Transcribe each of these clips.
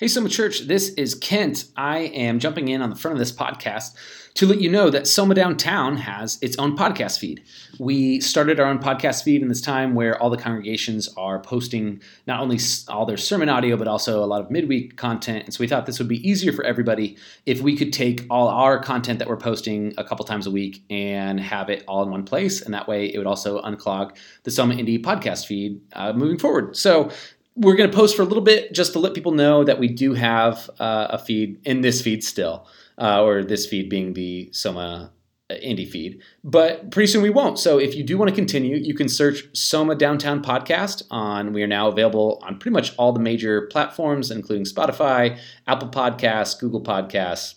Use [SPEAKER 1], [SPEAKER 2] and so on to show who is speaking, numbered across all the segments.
[SPEAKER 1] Hey, Soma Church, this is Kent. I am jumping in on the front of this podcast to let you know that Soma Downtown has its own podcast feed. We started our own podcast feed in this time where all the congregations are posting not only all their sermon audio, but also a lot of midweek content. And so we thought this would be easier for everybody if we could take all our content that we're posting a couple times a week and have it all in one place. And that way it would also unclog the Soma Indie podcast feed uh, moving forward. So we're going to post for a little bit just to let people know that we do have uh, a feed in this feed still, uh, or this feed being the Soma uh, indie feed. But pretty soon we won't. So if you do want to continue, you can search Soma Downtown Podcast on. We are now available on pretty much all the major platforms, including Spotify, Apple Podcasts, Google Podcasts,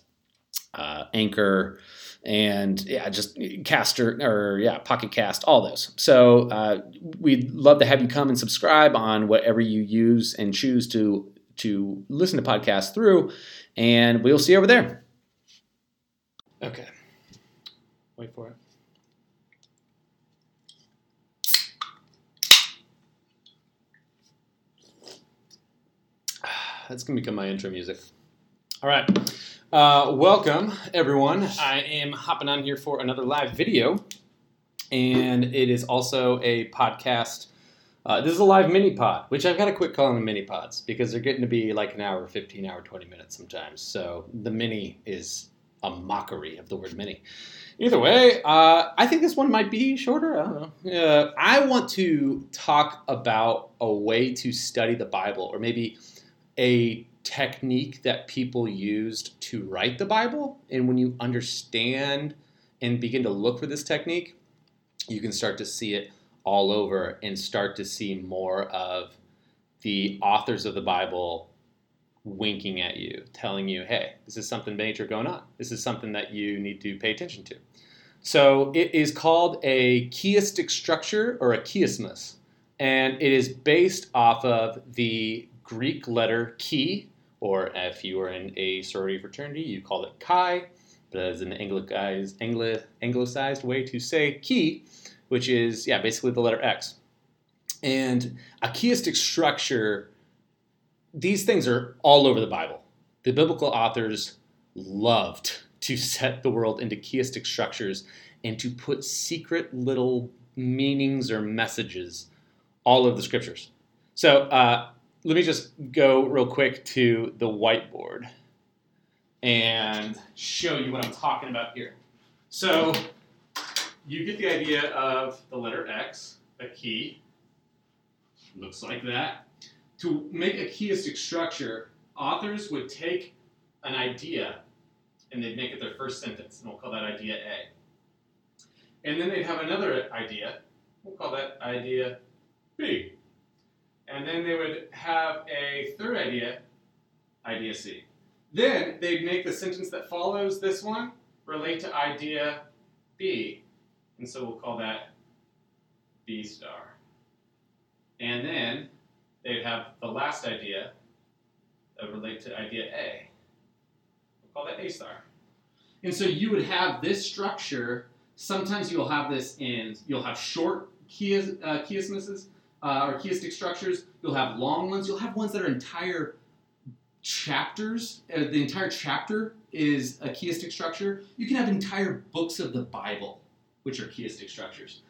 [SPEAKER 1] uh, Anchor and yeah, just Caster or yeah, Pocket Cast, all those. So uh, we'd love to have you come and subscribe on whatever you use and choose to to listen to podcasts through, and we'll see you over there. Okay, wait for it. That's gonna become my intro music. All right. Uh, welcome, everyone. I am hopping on here for another live video, and it is also a podcast. Uh, this is a live mini pod, which I've got to quit calling them mini pods because they're getting to be like an hour, 15 hour, 20 minutes sometimes. So the mini is a mockery of the word mini. Either way, uh, I think this one might be shorter. I don't know. Uh, I want to talk about a way to study the Bible, or maybe a technique that people used to write the Bible. And when you understand and begin to look for this technique, you can start to see it all over and start to see more of the authors of the Bible winking at you, telling you, hey, this is something major going on. This is something that you need to pay attention to. So it is called a chiastic structure or a chiasmus, and it is based off of the Greek letter chi, or if you are in a sorority fraternity, you call it chi. But as an anglicized, Anglo, anglicized way to say chi, which is, yeah, basically the letter X. And a chiastic structure, these things are all over the Bible. The biblical authors loved to set the world into chiastic structures and to put secret little meanings or messages all over the scriptures. So, uh, let me just go real quick to the whiteboard and show you what I'm talking about here. So you get the idea of the letter X, a key, looks like that. To make a chiastic structure, authors would take an idea and they'd make it their first sentence, and we'll call that idea A. And then they'd have another idea, we'll call that idea B. And then they would have a third idea, idea C. Then they'd make the sentence that follows this one relate to idea B. And so we'll call that B star. And then they'd have the last idea that relate to idea A. We'll call that A star. And so you would have this structure. Sometimes you'll have this in, you'll have short chias, uh, chiasmuses, uh, or structures. You'll have long ones. You'll have ones that are entire chapters. Uh, the entire chapter is a chiastic structure. You can have entire books of the Bible, which are chiastic structures.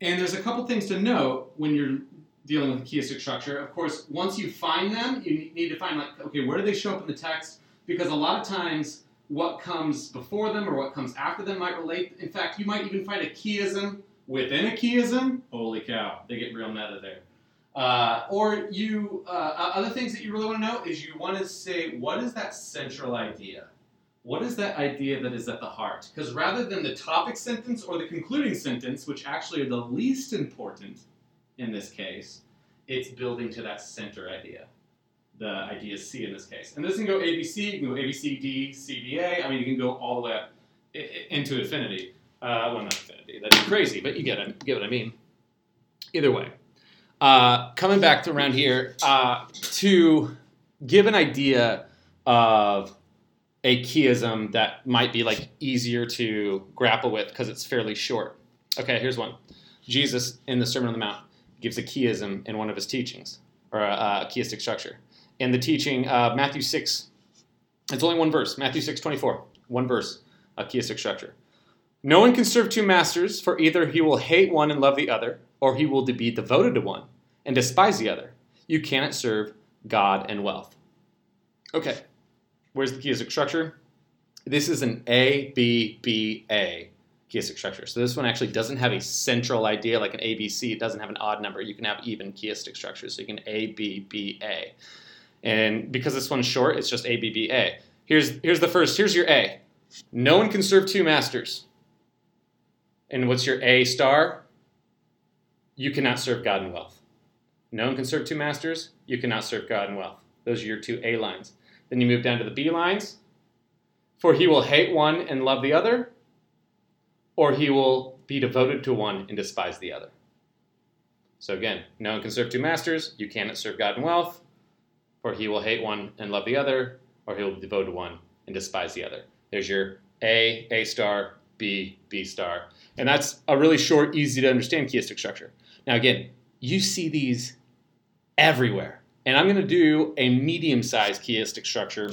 [SPEAKER 1] And there's a couple things to note when you're dealing with a structure. Of course, once you find them, you need to find like, okay, where do they show up in the text? Because a lot of times, what comes before them or what comes after them might relate. In fact, you might even find a chiasm within a chiasm, holy cow, they get real meta there. Uh, or you, uh, other things that you really want to know is you want to say, what is that central idea? What is that idea that is at the heart? Because rather than the topic sentence or the concluding sentence, which actually are the least important in this case, it's building to that center idea. The idea C in this case. And this can go ABC, you can go ABCD, CDA. I mean, you can go all the way up into infinity. Uh, well, not infinity. That'd be crazy, but you get it. Get what I mean. Either way, uh, coming back to around here uh, to give an idea of a chiasm that might be like easier to grapple with because it's fairly short. Okay, here's one. Jesus in the Sermon on the Mount gives a chiasm in one of his teachings, or a, a chiastic structure. in the teaching of Matthew 6. It's only one verse, Matthew 6 24. One verse, a chiastic structure. No one can serve two masters, for either he will hate one and love the other, or he will be devoted to one and despise the other. You cannot serve God and wealth. Okay, where's the chiastic structure? This is an A, B, B, A chiastic structure. So this one actually doesn't have a central idea like an ABC. It doesn't have an odd number. You can have even chiastic structures. So you can A, B, B, A. And because this one's short, it's just A, B, B, A. Here's, here's the first. Here's your A. No one can serve two masters. And what's your A star? You cannot serve God and wealth. No one can serve two masters. You cannot serve God and wealth. Those are your two A lines. Then you move down to the B lines. For he will hate one and love the other, or he will be devoted to one and despise the other. So again, no one can serve two masters. You cannot serve God and wealth, for he will hate one and love the other, or he will be devoted to one and despise the other. There's your A, A star, B, B star. And that's a really short, easy to understand chiastic structure. Now, again, you see these everywhere. And I'm going to do a medium sized chiastic structure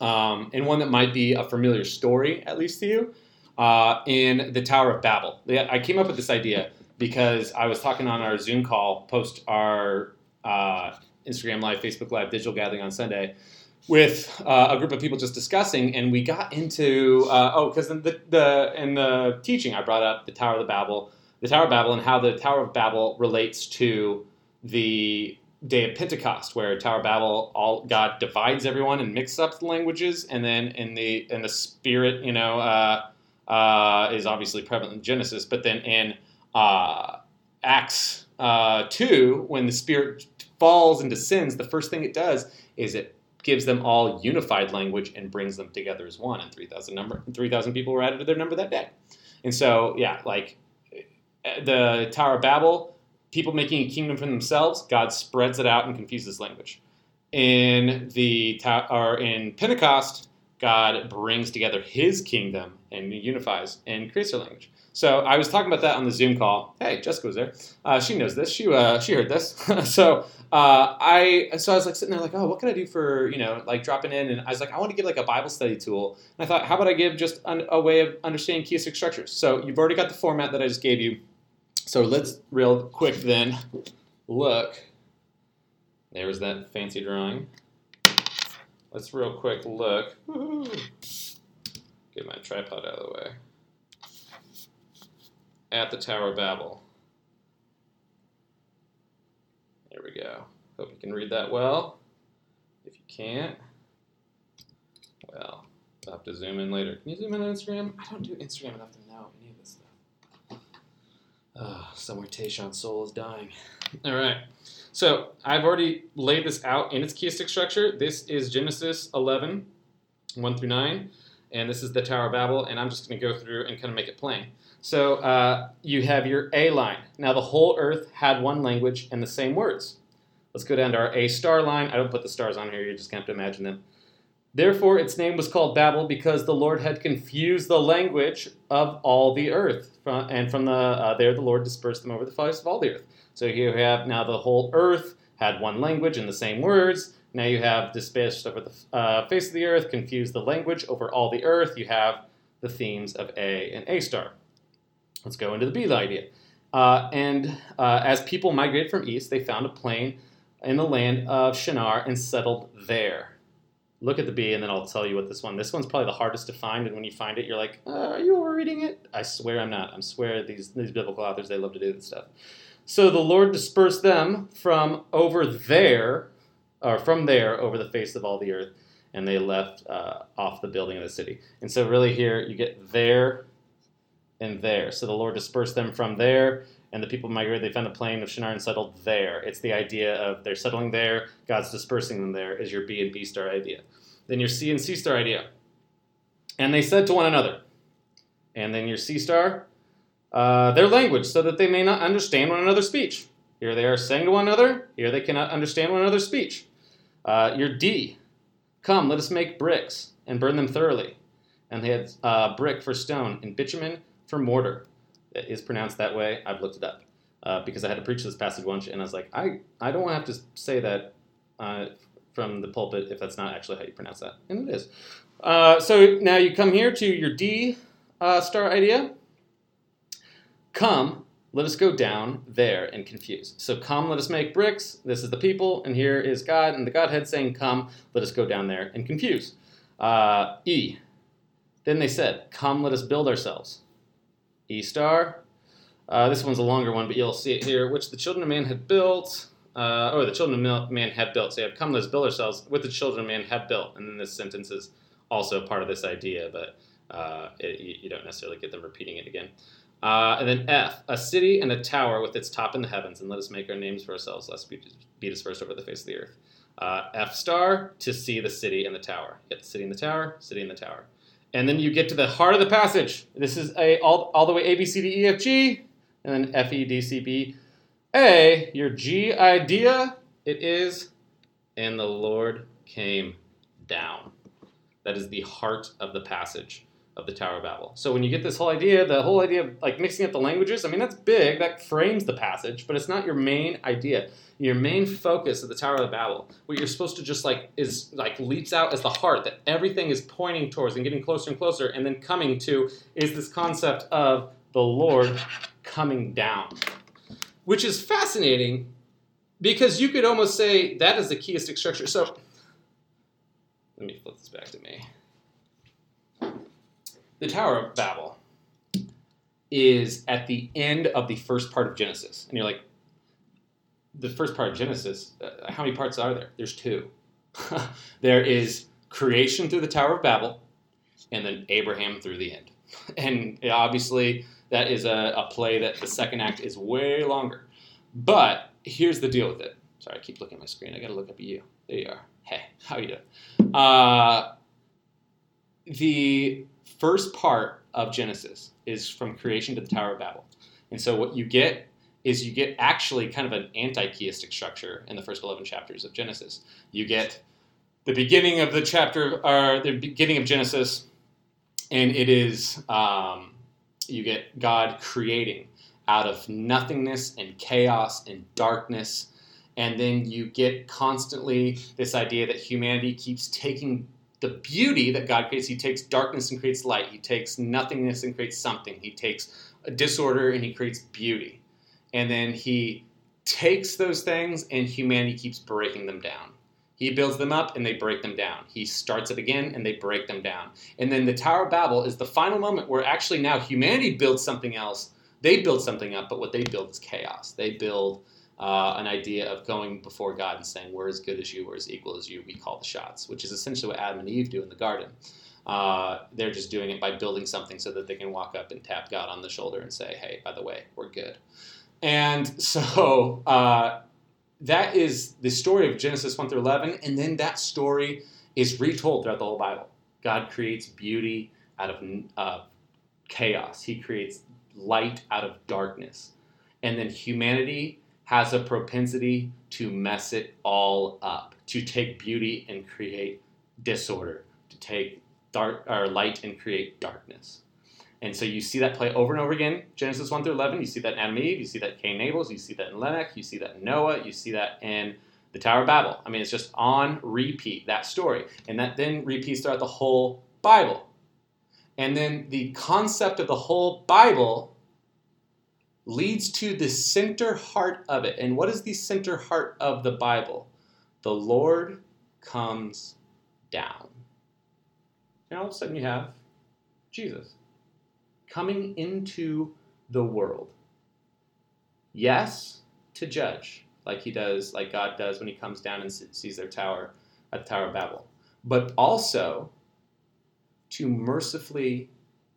[SPEAKER 1] um, and one that might be a familiar story, at least to you, uh, in the Tower of Babel. I came up with this idea because I was talking on our Zoom call, post our uh, Instagram Live, Facebook Live digital gathering on Sunday with uh, a group of people just discussing, and we got into uh, oh, because in the, the in the teaching I brought up the Tower of Babel, the Tower of Babel, and how the Tower of Babel relates to the day of Pentecost, where Tower of Babel, all God divides everyone and mixes up the languages, and then in the in the Spirit, you know, uh, uh, is obviously prevalent in Genesis, but then in uh, Acts uh, two, when the Spirit falls and descends, the first thing it does is it gives them all unified language and brings them together as one. And three thousand number three thousand people were added to their number that day. And so, yeah, like eh, eh, the Tower of Babel people making a kingdom for themselves, God spreads it out and confuses language. In the or in Pentecost, God brings together His kingdom and unifies and creates a language. So I was talking about that on the Zoom call. Hey, Jessica was there. Uh, she knows this. She uh, she heard this. so uh, I so I was like sitting there like, oh, what can I do for you know like dropping in? And I was like, I want to give like a Bible study tool. And I thought, how about I give just an, a way of understanding chiastic structures? So you've already got the format that I just gave you. So let's real quick then look. There's that fancy drawing. Let's real quick look. Get my tripod out of the way. At the Tower of Babel. There we go. Hope you can read that well. If you can't, well, I'll have to zoom in later. Can you zoom in on Instagram? I don't do Instagram enough to know any of this stuff. Uh, somewhere Tayshawn's soul is dying. All right. So I've already laid this out in its chiastic structure. This is Genesis 11, 1 through 9, and this is the Tower of Babel, and I'm just going to go through and kind of make it plain. So uh, you have your A line. Now the whole earth had one language and the same words. Let's go down to our A star line. I don't put the stars on here, you're just going to have to imagine them. Therefore, its name was called Babel because the Lord had confused the language of all the earth. And from the uh, there, the Lord dispersed them over the face of all the earth. So here you have now the whole earth had one language and the same words. Now you have dispersed over the uh, face of the earth, confused the language over all the earth. You have the themes of A and A star. Let's go into the B idea. Uh, and uh, as people migrated from east, they found a plain in the land of Shinar and settled there look at the B and then I'll tell you what this one. This one's probably the hardest to find, and when you find it, you're like, uh, "Are you overreading it?" I swear I'm not. I swear these these biblical authors they love to do this stuff. So the Lord dispersed them from over there, or from there over the face of all the earth, and they left uh, off the building of the city. And so really here you get there and there. So the Lord dispersed them from there and the people migrated. They found a plain of Shinar and settled there. It's the idea of they're settling there, God's dispersing them there, is your B and B star idea. Then your C and C star idea. And they said to one another, and then your C star, uh, their language, so that they may not understand one another's speech. Here they are saying to one another, here they cannot understand one another's speech. Uh, your D, come, let us make bricks and burn them thoroughly. And they had uh, brick for stone and bitumen for mortar is pronounced that way. I've looked it up uh, because I had to preach this passage once, and I was like, I, I don't have to say that uh, from the pulpit if that's not actually how you pronounce that, and it is. Uh, so now you come here to your D uh, star idea. Come, let us go down there and confuse. So come, let us make bricks. This is the people, and here is God, and the Godhead saying, Come, let us go down there and confuse. Uh, e. Then they said, Come, let us build ourselves. E star. Uh, this one's a longer one, but you'll see it here, which the children of man had built. Uh, or the children of man had built. So you have come, let us build ourselves, with the children of man have built. And then this sentence is also part of this idea, but uh, it, you don't necessarily get them repeating it again. Uh, and then F, a city and a tower with its top in the heavens, and let us make our names for ourselves, lest we be dispersed over the face of the earth. Uh, F star, to see the city and the tower. Get the city and the tower, city and the tower. And then you get to the heart of the passage. This is a all, all the way A, B, C, D, E, F, G, and then F, E, D, C, B, A. Your G idea, it is, and the Lord came down. That is the heart of the passage of the Tower of Babel. So when you get this whole idea, the whole idea of like mixing up the languages, I mean that's big, that frames the passage, but it's not your main idea. Your main focus of the Tower of Babel, what you're supposed to just like is like leaps out as the heart that everything is pointing towards and getting closer and closer, and then coming to is this concept of the Lord coming down, which is fascinating because you could almost say that is the chiastic structure. So let me flip this back to me the Tower of Babel is at the end of the first part of Genesis. And you're like, the first part of Genesis, uh, how many parts are there? There's two. there is creation through the Tower of Babel, and then Abraham through the end. And obviously, that is a, a play that the second act is way longer. But here's the deal with it. Sorry, I keep looking at my screen. I got to look up at you. There you are. Hey, how are you doing? Uh, the first part of Genesis is from creation to the Tower of Babel. And so what you get is you get actually kind of an anti-chiastic structure in the first 11 chapters of Genesis. You get the beginning of the chapter, or the beginning of Genesis, and it is, um, you get God creating out of nothingness and chaos and darkness. And then you get constantly this idea that humanity keeps taking the beauty that God creates. He takes darkness and creates light. He takes nothingness and creates something. He takes a disorder and he creates beauty. And then he takes those things and humanity keeps breaking them down. He builds them up and they break them down. He starts it again and they break them down. And then the Tower of Babel is the final moment where actually now humanity builds something else. They build something up, but what they build is chaos. They build uh, an idea of going before God and saying, We're as good as you, we're as equal as you, we call the shots, which is essentially what Adam and Eve do in the garden. Uh, they're just doing it by building something so that they can walk up and tap God on the shoulder and say, Hey, by the way, we're good. And so uh, that is the story of Genesis 1 through 11, and then that story is retold throughout the whole Bible. God creates beauty out of chaos, He creates light out of darkness. And then humanity has a propensity to mess it all up, to take beauty and create disorder, to take dark or light and create darkness. And so you see that play over and over again, Genesis 1 through 11. You see that in Adam Eve, you see that in Cain and Abel, you see that in Lamech, you see that in Noah, you see that in the Tower of Babel. I mean, it's just on repeat, that story. And that then repeats throughout the whole Bible. And then the concept of the whole Bible leads to the center heart of it. And what is the center heart of the Bible? The Lord comes down. And all of a sudden you have Jesus coming into the world. Yes, to judge, like he does, like God does when he comes down and sees their tower at the Tower of Babel, but also to mercifully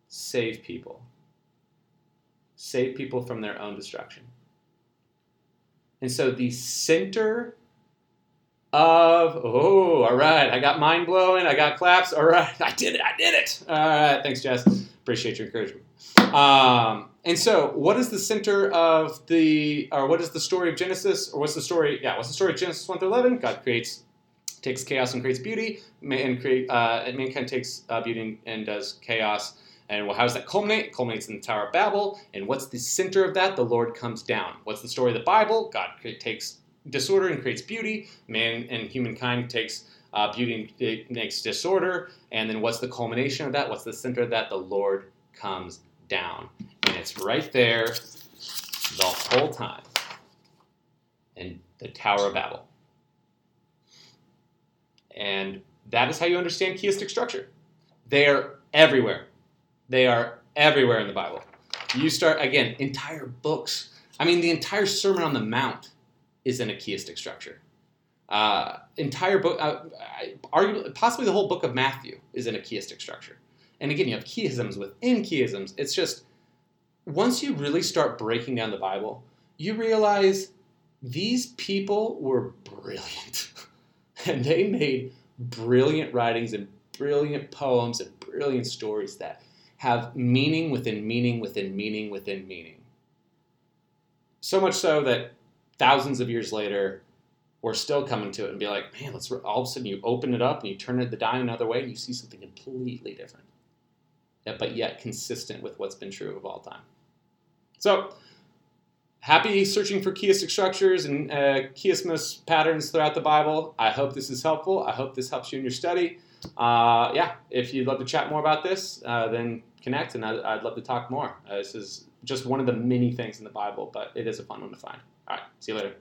[SPEAKER 1] save people save people from their own destruction. And so the center of, oh, all right, I got mind blowing, I got claps, all right, I did it, I did it. All right, thanks, Jess. Appreciate your encouragement. Um, and so, what is the center of the, or what is the story of Genesis, or what's the story? Yeah, what's the story of Genesis one through eleven? God creates, takes chaos and creates beauty, and create, uh, and mankind takes uh, beauty and does chaos. And well, how does that culminate? It culminates in the Tower of Babel. And what's the center of that? The Lord comes down. What's the story of the Bible? God takes disorder and creates beauty. Man and humankind takes uh, beauty and makes disorder. And then what's the culmination of that? What's the center of that? The Lord comes down. And it's right there the whole time in the Tower of Babel. And that is how you understand chiastic structure. They are everywhere. They are everywhere in the Bible. You start, again, entire books. I mean, the entire Sermon on the Mount is in a chiastic structure. Uh, entire book, uh, arguably, possibly the whole book of Matthew is in a chiastic structure. And again, you have chiasms within chiasms. It's just, once you really start breaking down the Bible, you realize these people were brilliant. and they made brilliant writings and brilliant poems and brilliant stories that have meaning within meaning within meaning within meaning. So much so that thousands of years later, we're still coming to it and be like, man, let's all of a sudden you open it up and you turn it the dial another way and you see something completely different, but yet consistent with what's been true of all time. So, happy searching for chiastic structures and uh, chiasmus patterns throughout the Bible. I hope this is helpful. I hope this helps you in your study. Uh, yeah, if you'd love to chat more about this, uh, then connect, and I'd, I'd, love to talk more. Uh, this is just one of the many things in the Bible, but it is a fun one to find. All right, see you later.